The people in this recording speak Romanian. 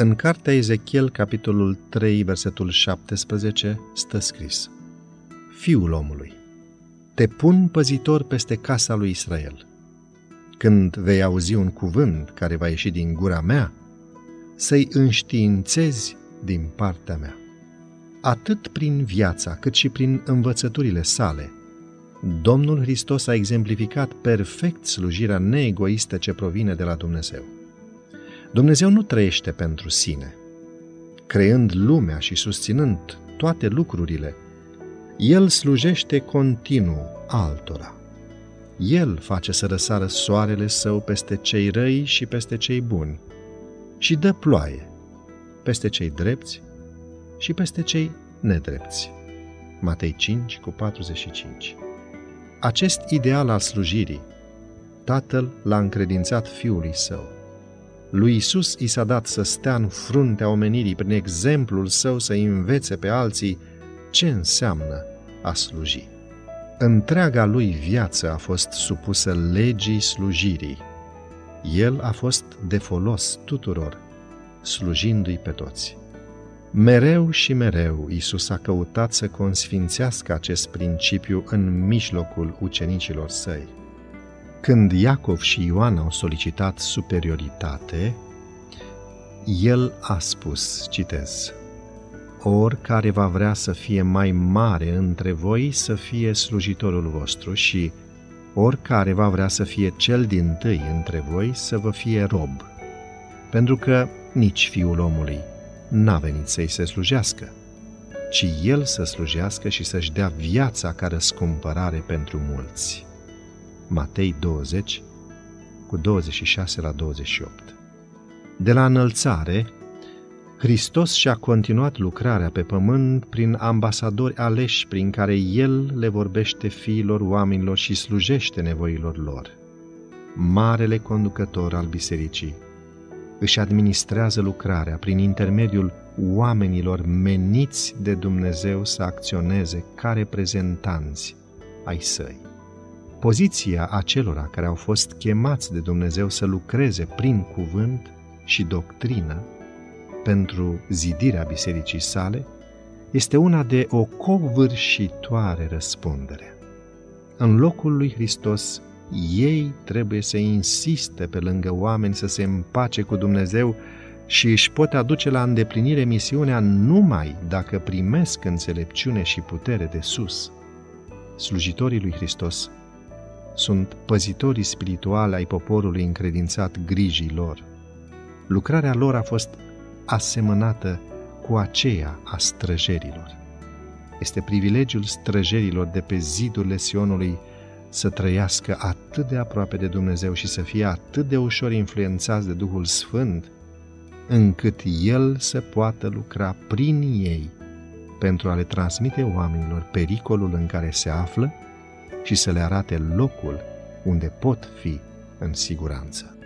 În cartea Ezechiel, capitolul 3, versetul 17, stă scris Fiul omului, te pun păzitor peste casa lui Israel. Când vei auzi un cuvânt care va ieși din gura mea, să-i înștiințezi din partea mea. Atât prin viața, cât și prin învățăturile sale, Domnul Hristos a exemplificat perfect slujirea neegoistă ce provine de la Dumnezeu. Dumnezeu nu trăiește pentru sine. Creând lumea și susținând toate lucrurile, El slujește continuu altora. El face să răsară soarele său peste cei răi și peste cei buni și dă ploaie peste cei drepți și peste cei nedrepți. Matei 5 cu 45 Acest ideal al slujirii, Tatăl l-a încredințat Fiului Său. Lui Isus i s-a dat să stea în fruntea omenirii prin exemplul său să învețe pe alții ce înseamnă a sluji. Întreaga lui viață a fost supusă legii slujirii. El a fost de folos tuturor, slujindu-i pe toți. Mereu și mereu Isus a căutat să consfințească acest principiu în mijlocul ucenicilor săi. Când Iacov și Ioan au solicitat superioritate, el a spus, citez, Oricare va vrea să fie mai mare între voi să fie slujitorul vostru și oricare va vrea să fie cel din tâi între voi să vă fie rob. Pentru că nici fiul omului n-a venit să-i se slujească, ci el să slujească și să-și dea viața ca răscumpărare pentru mulți. Matei 20, cu 26 la 28. De la înălțare, Hristos și-a continuat lucrarea pe pământ prin ambasadori aleși prin care El le vorbește fiilor oamenilor și slujește nevoilor lor. Marele conducător al bisericii își administrează lucrarea prin intermediul oamenilor meniți de Dumnezeu să acționeze ca reprezentanți ai săi. Poziția acelora care au fost chemați de Dumnezeu să lucreze prin cuvânt și doctrină pentru zidirea bisericii sale este una de o covârșitoare răspundere. În locul lui Hristos, ei trebuie să insiste pe lângă oameni să se împace cu Dumnezeu și își pot aduce la îndeplinire misiunea numai dacă primesc înțelepciune și putere de sus. Slujitorii lui Hristos sunt păzitorii spirituale ai poporului încredințat grijii lor. Lucrarea lor a fost asemănată cu aceea a străjerilor. Este privilegiul străjerilor de pe zidurile Sionului să trăiască atât de aproape de Dumnezeu și să fie atât de ușor influențați de Duhul Sfânt, încât El să poată lucra prin ei pentru a le transmite oamenilor pericolul în care se află și să le arate locul unde pot fi în siguranță.